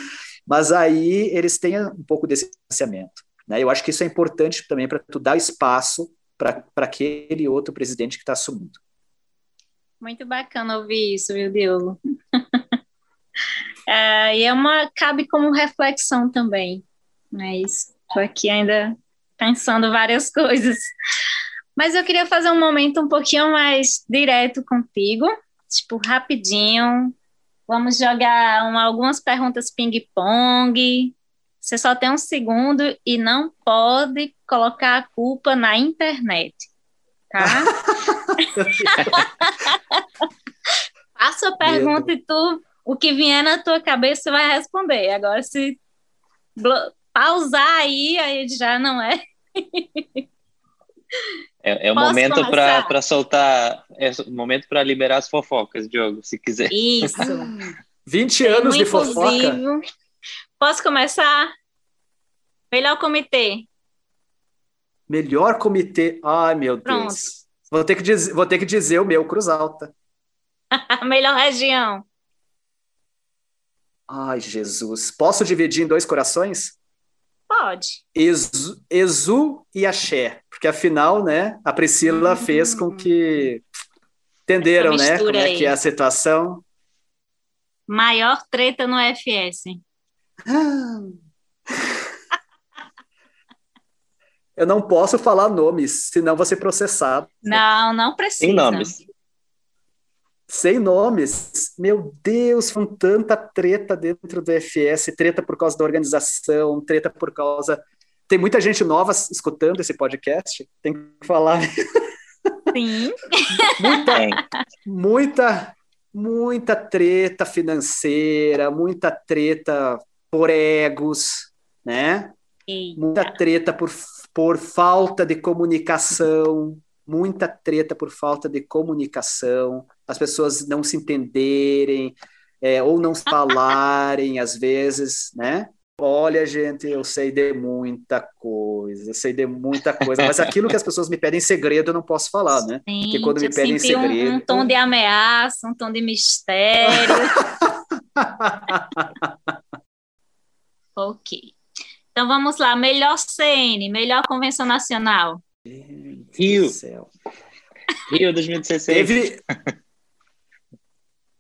mas aí eles têm um pouco desse distanciamento. Né? Eu acho que isso é importante também para tu dar espaço para aquele outro presidente que está assumindo. Muito bacana ouvir isso, viu, Diogo? é, e é uma cabe como reflexão também, né? Estou aqui ainda pensando várias coisas. Mas eu queria fazer um momento um pouquinho mais direto contigo, tipo, rapidinho. Vamos jogar uma, algumas perguntas ping-pong, você só tem um segundo e não pode colocar a culpa na internet, tá? Faça a pergunta e tu, o que vier na tua cabeça, vai responder. Agora, se pausar aí, aí já não é. É, é o momento para soltar, é o momento para liberar as fofocas, Diogo, se quiser. Isso. 20 anos de fofoca. Posso começar? Melhor comitê. Melhor comitê. Ai, meu Pronto. Deus. Vou ter, que dizer, vou ter que dizer o meu, Cruz Alta. Melhor região. Ai, Jesus. Posso dividir em dois corações? Pode. Exu, Exu e Axé. Porque afinal, né, a Priscila uhum. fez com que entenderam, né, como é que é a situação. Maior treta no FS. Eu não posso falar nomes, senão vou ser processado. Não, não precisa. Sem nomes. Sem nomes. Meu Deus, com tanta treta dentro do FS, treta por causa da organização, treta por causa. Tem muita gente nova escutando esse podcast, tem que falar. Sim. muita, muita, muita treta financeira, muita treta por egos, né? Eita. Muita treta por, por falta de comunicação, muita treta por falta de comunicação, as pessoas não se entenderem, é, ou não falarem às vezes, né? Olha, gente, eu sei de muita coisa, eu sei de muita coisa, mas aquilo que as pessoas me pedem em segredo eu não posso falar, né? Sim, Porque quando me pedem em segredo. Um, um tom de ameaça, um tom de mistério. ok. Então vamos lá, melhor CN, melhor convenção nacional. Rio. Rio 2016. Teve...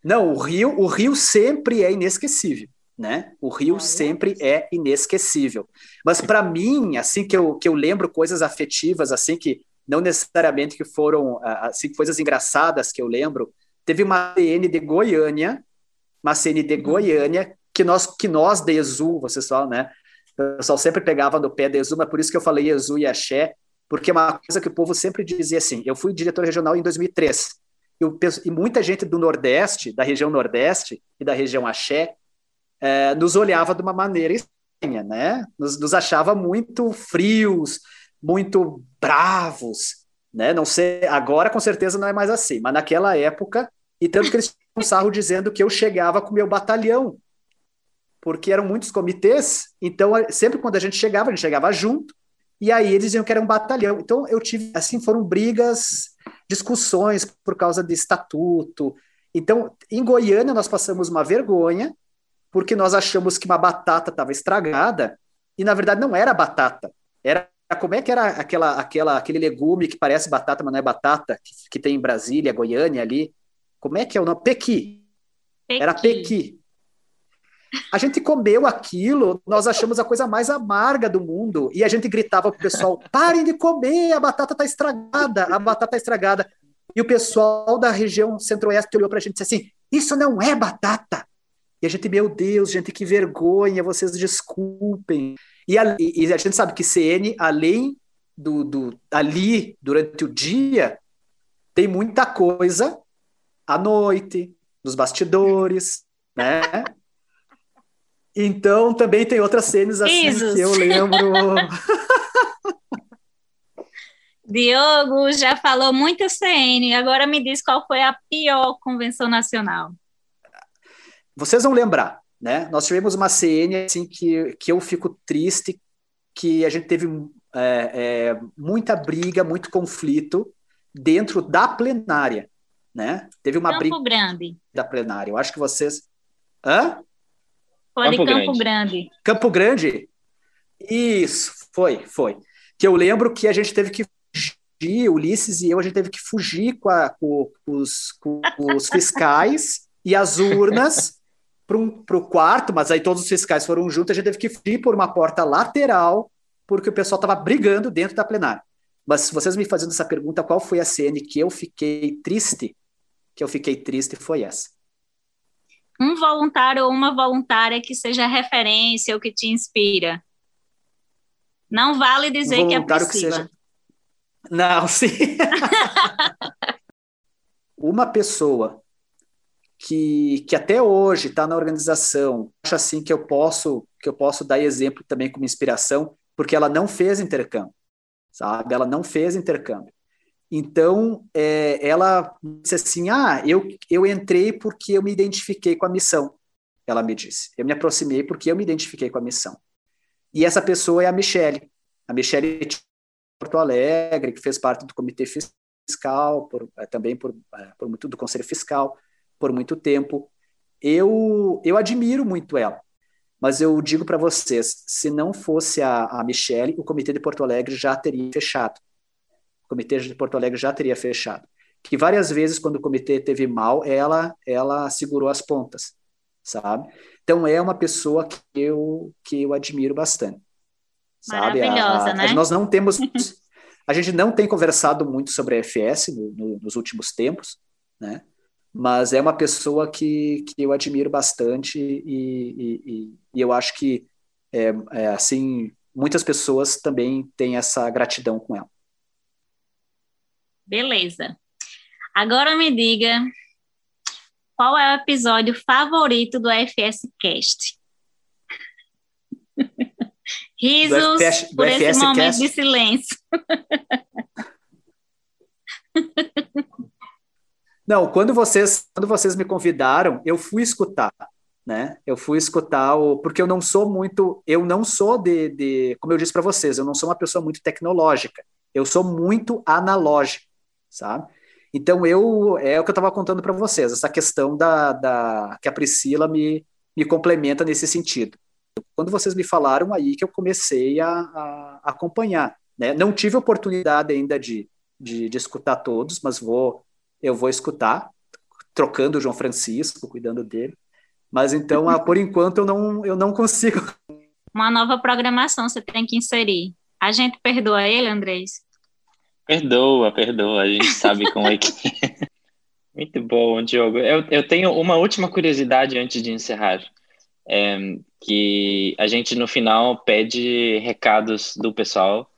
Não, o Rio, o Rio sempre é inesquecível, né? O Rio sempre é inesquecível. Mas para mim, assim que eu, que eu lembro coisas afetivas, assim que não necessariamente que foram assim coisas engraçadas que eu lembro, teve uma CN de Goiânia, uma CN de Goiânia que nós que nós de Exu, vocês falam, né? O pessoal sempre pegava no pé de Exu, mas por isso que eu falei Exu e Axé, porque é uma coisa que o povo sempre dizia assim. Eu fui diretor regional em 2003. Eu penso, e muita gente do Nordeste, da região Nordeste e da região Axé, é, nos olhava de uma maneira estranha, né? Nos, nos achava muito frios, muito bravos, né? Não sei, agora com certeza não é mais assim, mas naquela época, e tanto que eles tinham um sarro dizendo que eu chegava com meu batalhão, porque eram muitos comitês, então sempre quando a gente chegava, a gente chegava junto, e aí eles diziam que era um batalhão. Então eu tive, assim, foram brigas, discussões por causa de estatuto. Então, em Goiânia nós passamos uma vergonha, porque nós achamos que uma batata estava estragada, e na verdade não era batata, era como é que era aquela, aquela, aquele legume que parece batata, mas não é batata, que, que tem em Brasília, Goiânia ali. Como é que é o nome? Pequi. pequi. Era pequi. A gente comeu aquilo, nós achamos a coisa mais amarga do mundo, e a gente gritava pro pessoal: parem de comer, a batata tá estragada, a batata tá estragada. E o pessoal da região centro-oeste olhou pra gente e disse assim: isso não é batata. E a gente, meu Deus, gente, que vergonha, vocês desculpem. E a, e a gente sabe que CN, além do, do ali, durante o dia, tem muita coisa à noite, nos bastidores, né? Então, também tem outras cenas assim Jesus. que eu lembro. Diogo já falou muito CN, agora me diz qual foi a pior convenção nacional. Vocês vão lembrar, né? Nós tivemos uma CN assim que, que eu fico triste, que a gente teve é, é, muita briga, muito conflito dentro da plenária, né? Teve uma Campo briga Grande. da plenária. Eu acho que vocês. Hã? Foi Campo, Campo Grande. Grande. Campo Grande? Isso, foi, foi. Que eu lembro que a gente teve que fugir, Ulisses e eu, a gente teve que fugir com, a, com, os, com os fiscais e as urnas para o quarto, mas aí todos os fiscais foram juntos, a gente teve que fugir por uma porta lateral, porque o pessoal estava brigando dentro da plenária. Mas se vocês me fazendo essa pergunta, qual foi a CN que eu fiquei triste? Que eu fiquei triste foi essa um voluntário ou uma voluntária que seja referência ou que te inspira. Não vale dizer um que é possível. Que seja... Não, sim. uma pessoa que, que até hoje está na organização, acha assim que eu posso que eu posso dar exemplo também como inspiração, porque ela não fez intercâmbio, sabe? Ela não fez intercâmbio. Então, é, ela disse assim: Ah, eu, eu entrei porque eu me identifiquei com a missão. Ela me disse. Eu me aproximei porque eu me identifiquei com a missão. E essa pessoa é a Michele. A Michele de Porto Alegre, que fez parte do comitê fiscal, por, é, também por, é, por muito do conselho fiscal, por muito tempo. Eu, eu admiro muito ela. Mas eu digo para vocês: se não fosse a, a Michele, o comitê de Porto Alegre já teria fechado o comitê de Porto Alegre já teria fechado. Que várias vezes, quando o comitê teve mal, ela, ela segurou as pontas, sabe? Então, é uma pessoa que eu, que eu admiro bastante. Sabe? Maravilhosa, a, a, né? nós não temos... a gente não tem conversado muito sobre a FS no, no, nos últimos tempos, né? Mas é uma pessoa que, que eu admiro bastante e, e, e eu acho que, é, é, assim, muitas pessoas também têm essa gratidão com ela. Beleza. Agora me diga qual é o episódio favorito do FS Cast? Risos FS, por esse FS momento Cast. de silêncio. Não, quando vocês, quando vocês me convidaram, eu fui escutar, né? Eu fui escutar o, porque eu não sou muito, eu não sou de, de como eu disse para vocês, eu não sou uma pessoa muito tecnológica. Eu sou muito analógico sabe? Então eu é o que eu estava contando para vocês, essa questão da, da que a Priscila me, me complementa nesse sentido. Quando vocês me falaram aí que eu comecei a, a acompanhar, Né? Não tive oportunidade ainda de, de, de escutar todos, mas vou eu vou escutar, trocando o João Francisco, cuidando dele. Mas então, ah, por enquanto, eu não, eu não consigo. Uma nova programação você tem que inserir. A gente perdoa ele, Andrés? Perdoa, perdoa. A gente sabe como é que. É. Muito bom, Diogo. Eu, eu tenho uma última curiosidade antes de encerrar. É, que a gente no final pede recados do pessoal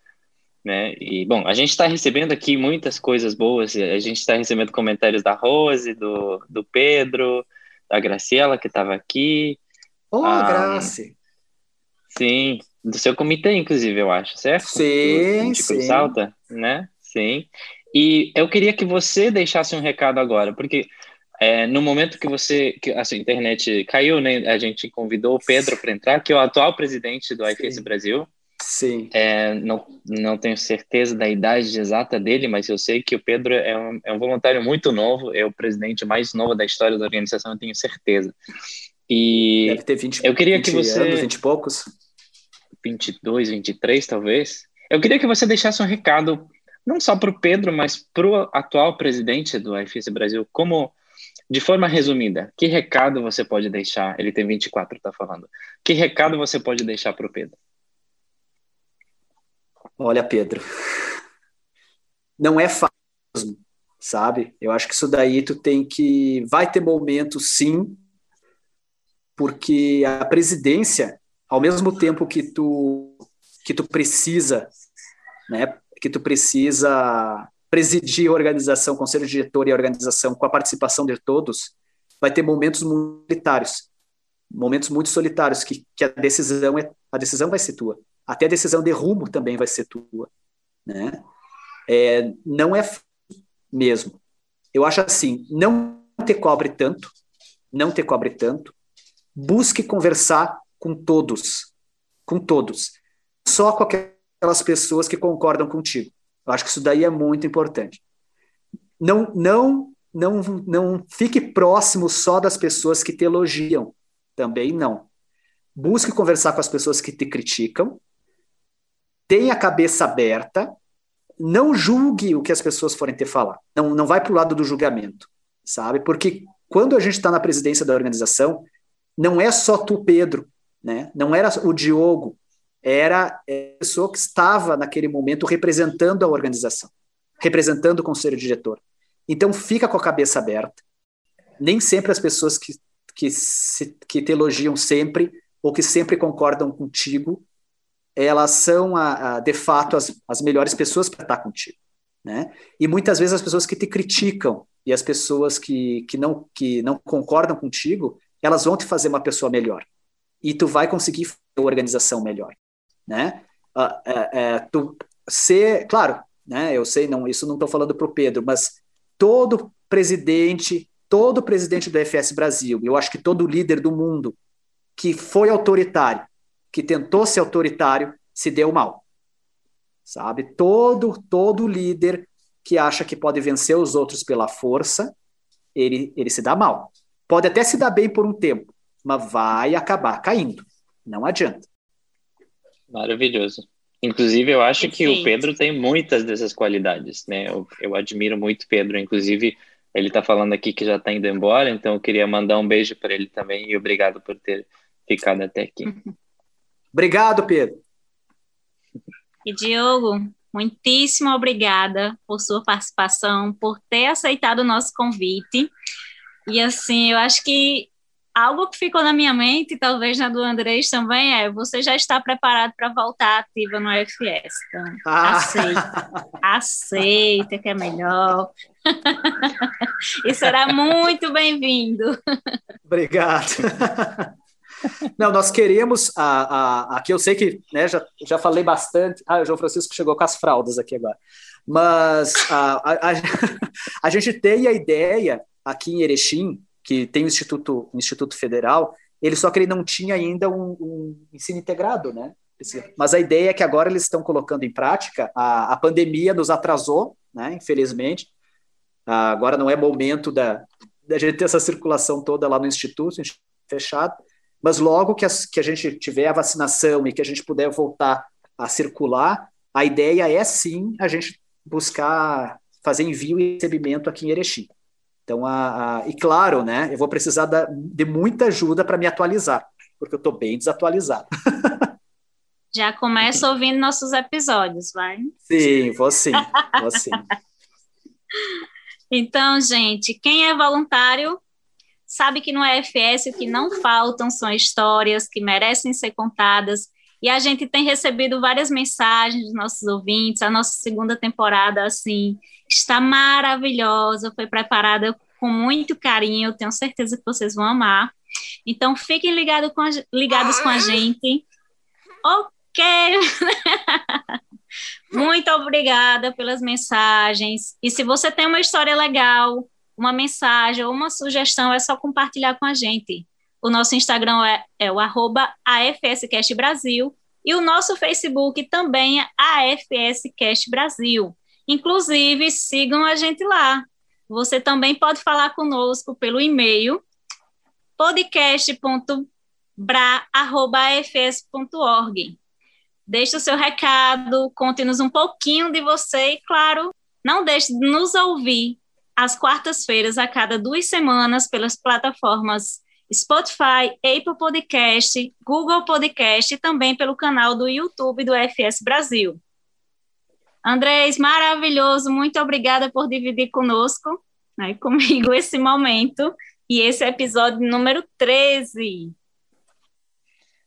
né? E, bom, a gente está recebendo aqui muitas coisas boas, a gente está recebendo comentários da Rose, do, do Pedro, da Graciela, que estava aqui. Oh, ah, Grace! Sim, do seu comitê, inclusive, eu acho, certo? Sim, do, sim. Salta, né? Sim. E eu queria que você deixasse um recado agora, porque é, no momento que você, que a sua internet caiu, né, a gente convidou o Pedro para entrar, que é o atual presidente do IFS Brasil, Sim. É, não, não tenho certeza da idade exata dele, mas eu sei que o Pedro é um, é um voluntário muito novo, é o presidente mais novo da história da organização, eu tenho certeza. E Deve ter 20, eu queria que você anos, 20 e poucos. 22, 23 talvez. Eu queria que você deixasse um recado não só para o Pedro, mas para o atual presidente do IFIS Brasil, como de forma resumida, que recado você pode deixar? Ele tem 24, está falando. Que recado você pode deixar para o Pedro? Olha, Pedro, não é fácil, sabe? Eu acho que isso daí tu tem que. Vai ter momentos, sim, porque a presidência, ao mesmo tempo que tu, que tu precisa, né, que tu precisa presidir a organização, conselho diretor e a organização com a participação de todos, vai ter momentos muito solitários, momentos muito solitários que, que a decisão é a decisão vai ser tua até a decisão de rumo também vai ser tua, né? É, não é mesmo. Eu acho assim, não te cobre tanto, não te cobre tanto. Busque conversar com todos, com todos, só com aquelas pessoas que concordam contigo. Eu acho que isso daí é muito importante. Não, não, não, não fique próximo só das pessoas que te elogiam. Também não. Busque conversar com as pessoas que te criticam tenha a cabeça aberta, não julgue o que as pessoas forem ter falar. Não, não vai para o lado do julgamento, sabe? Porque quando a gente está na presidência da organização, não é só tu, Pedro, né? Não era o Diogo, era a pessoa que estava naquele momento representando a organização, representando o conselho diretor. Então fica com a cabeça aberta. Nem sempre as pessoas que, que, se, que te elogiam sempre ou que sempre concordam contigo elas são, a, a, de fato, as, as melhores pessoas para estar contigo. Né? E muitas vezes as pessoas que te criticam e as pessoas que, que, não, que não concordam contigo, elas vão te fazer uma pessoa melhor. E tu vai conseguir fazer uma organização melhor. Né? Ah, é, é, tu ser, claro, né, eu sei, não, isso não estou falando para o Pedro, mas todo presidente, todo presidente do FS Brasil, eu acho que todo líder do mundo que foi autoritário, que tentou ser autoritário se deu mal. Sabe? Todo todo líder que acha que pode vencer os outros pela força, ele ele se dá mal. Pode até se dar bem por um tempo, mas vai acabar caindo. Não adianta. Maravilhoso. Inclusive, eu acho que o Pedro tem muitas dessas qualidades, né? Eu, eu admiro muito o Pedro. Inclusive, ele está falando aqui que já está indo embora, então eu queria mandar um beijo para ele também e obrigado por ter ficado até aqui. Obrigado, Pedro. E Diogo, muitíssimo obrigada por sua participação, por ter aceitado o nosso convite. E assim, eu acho que algo que ficou na minha mente, talvez na do Andrés também, é você já está preparado para voltar ativa no FS. Então, ah. aceita. Aceita que é melhor. e será muito bem-vindo. Obrigado. Não, nós queremos, a, a, aqui eu sei que né, já, já falei bastante, ah, o João Francisco chegou com as fraldas aqui agora, mas a, a, a, gente tem a ideia aqui em Erechim, que tem o Instituto, o Instituto Federal, ele só que ele não tinha ainda um, um ensino integrado, né? Mas a ideia é que agora eles estão colocando em prática, a, a pandemia nos atrasou, né, infelizmente, agora não é momento da, da gente ter essa circulação toda lá no Instituto, fechado, mas logo que, as, que a gente tiver a vacinação e que a gente puder voltar a circular, a ideia é sim a gente buscar fazer envio e recebimento aqui em Erechim. Então, a, a, e claro, né, eu vou precisar da, de muita ajuda para me atualizar, porque eu estou bem desatualizado. Já começa ouvindo nossos episódios, vai? Sim, vou sim, vou sim. então, gente, quem é voluntário sabe que no EFS o que não faltam são histórias que merecem ser contadas, e a gente tem recebido várias mensagens dos nossos ouvintes. A nossa segunda temporada, assim, está maravilhosa, foi preparada com muito carinho. Eu tenho certeza que vocês vão amar. Então, fiquem ligado com a, ligados com a gente. Ok! muito obrigada pelas mensagens. E se você tem uma história legal, uma mensagem ou uma sugestão, é só compartilhar com a gente. O nosso Instagram é, é o arroba AFSCast Brasil e o nosso Facebook também é AFSCast Brasil. Inclusive, sigam a gente lá. Você também pode falar conosco pelo e-mail podcast.bra.afs.org. Deixe o seu recado, conte-nos um pouquinho de você e, claro, não deixe de nos ouvir às quartas-feiras, a cada duas semanas, pelas plataformas Spotify, Apple Podcast, Google Podcast e também pelo canal do YouTube do FS Brasil. Andrés, maravilhoso, muito obrigada por dividir conosco, né, comigo esse momento e esse episódio número 13.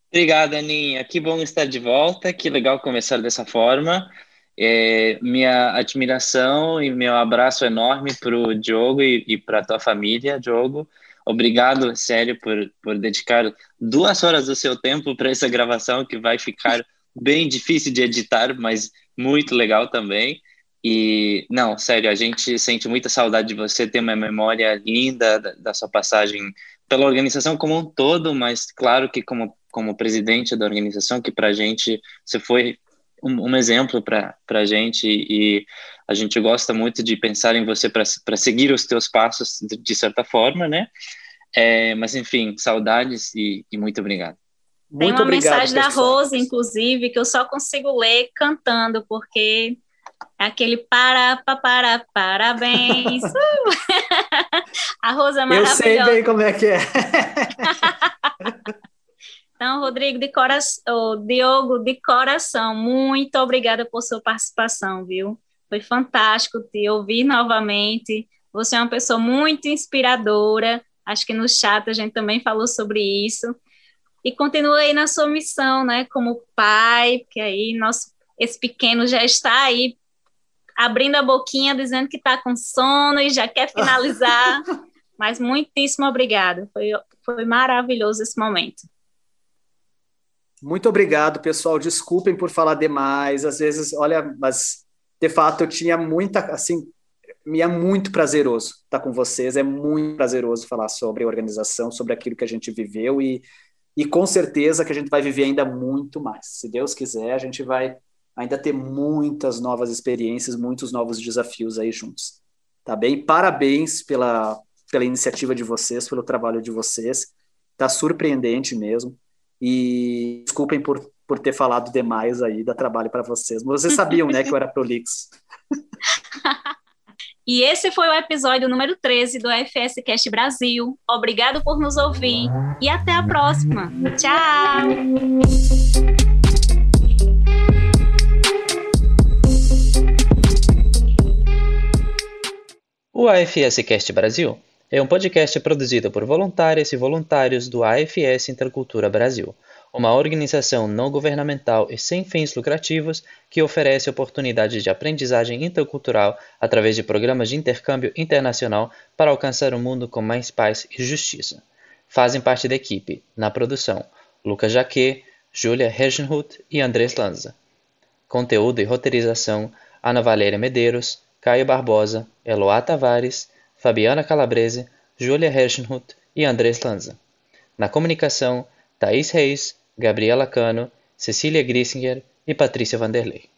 Obrigada, Aninha. Que bom estar de volta, que legal começar dessa forma. É, minha admiração e meu abraço enorme para o Diogo e, e para a tua família, Diogo. Obrigado, sério, por, por dedicar duas horas do seu tempo para essa gravação que vai ficar bem difícil de editar, mas muito legal também. E, não, sério, a gente sente muita saudade de você, ter uma memória linda da, da sua passagem pela organização como um todo, mas claro que como, como presidente da organização, que para a gente você foi um, um exemplo para a gente e a gente gosta muito de pensar em você para seguir os teus passos de, de certa forma, né? É, mas enfim, saudades e, e muito obrigado. Tem uma obrigado, mensagem pessoal. da Rose, inclusive, que eu só consigo ler cantando, porque é aquele para, para, para parabéns. a Rose é maravilhosa. Eu sei bem como é que é. Então, Rodrigo, de coração, oh, Diogo, de coração, muito obrigada por sua participação, viu? Foi fantástico te ouvir novamente. Você é uma pessoa muito inspiradora. Acho que no chat a gente também falou sobre isso. E continue aí na sua missão, né? Como pai, porque aí nosso, esse pequeno já está aí abrindo a boquinha, dizendo que está com sono e já quer finalizar. Mas muitíssimo obrigada. Foi, foi maravilhoso esse momento. Muito obrigado, pessoal. Desculpem por falar demais. Às vezes, olha, mas de fato eu tinha muita, assim, me é muito prazeroso estar com vocês. É muito prazeroso falar sobre organização, sobre aquilo que a gente viveu e, e com certeza que a gente vai viver ainda muito mais. Se Deus quiser, a gente vai ainda ter muitas novas experiências, muitos novos desafios aí juntos. Tá bem? Parabéns pela, pela iniciativa de vocês, pelo trabalho de vocês. Tá surpreendente mesmo. E desculpem por, por ter falado demais aí, dá trabalho para vocês. Mas vocês sabiam, né, que eu era prolixo. E esse foi o episódio número 13 do FS Cast Brasil. Obrigado por nos ouvir e até a próxima. Tchau! O AFS Cast Brasil é um podcast produzido por voluntárias e voluntários do AFS Intercultura Brasil, uma organização não governamental e sem fins lucrativos que oferece oportunidades de aprendizagem intercultural através de programas de intercâmbio internacional para alcançar um mundo com mais paz e justiça. Fazem parte da equipe, na produção, Lucas Jaquet, Julia Hergenhut e Andrés Lanza. Conteúdo e roteirização, Ana Valéria Medeiros, Caio Barbosa, Eloá Tavares, Fabiana Calabrese, Julia Herschenhut e Andrés Lanza. Na comunicação, Thaís Reis, Gabriela Cano, Cecília Grissinger e Patrícia Vanderlei.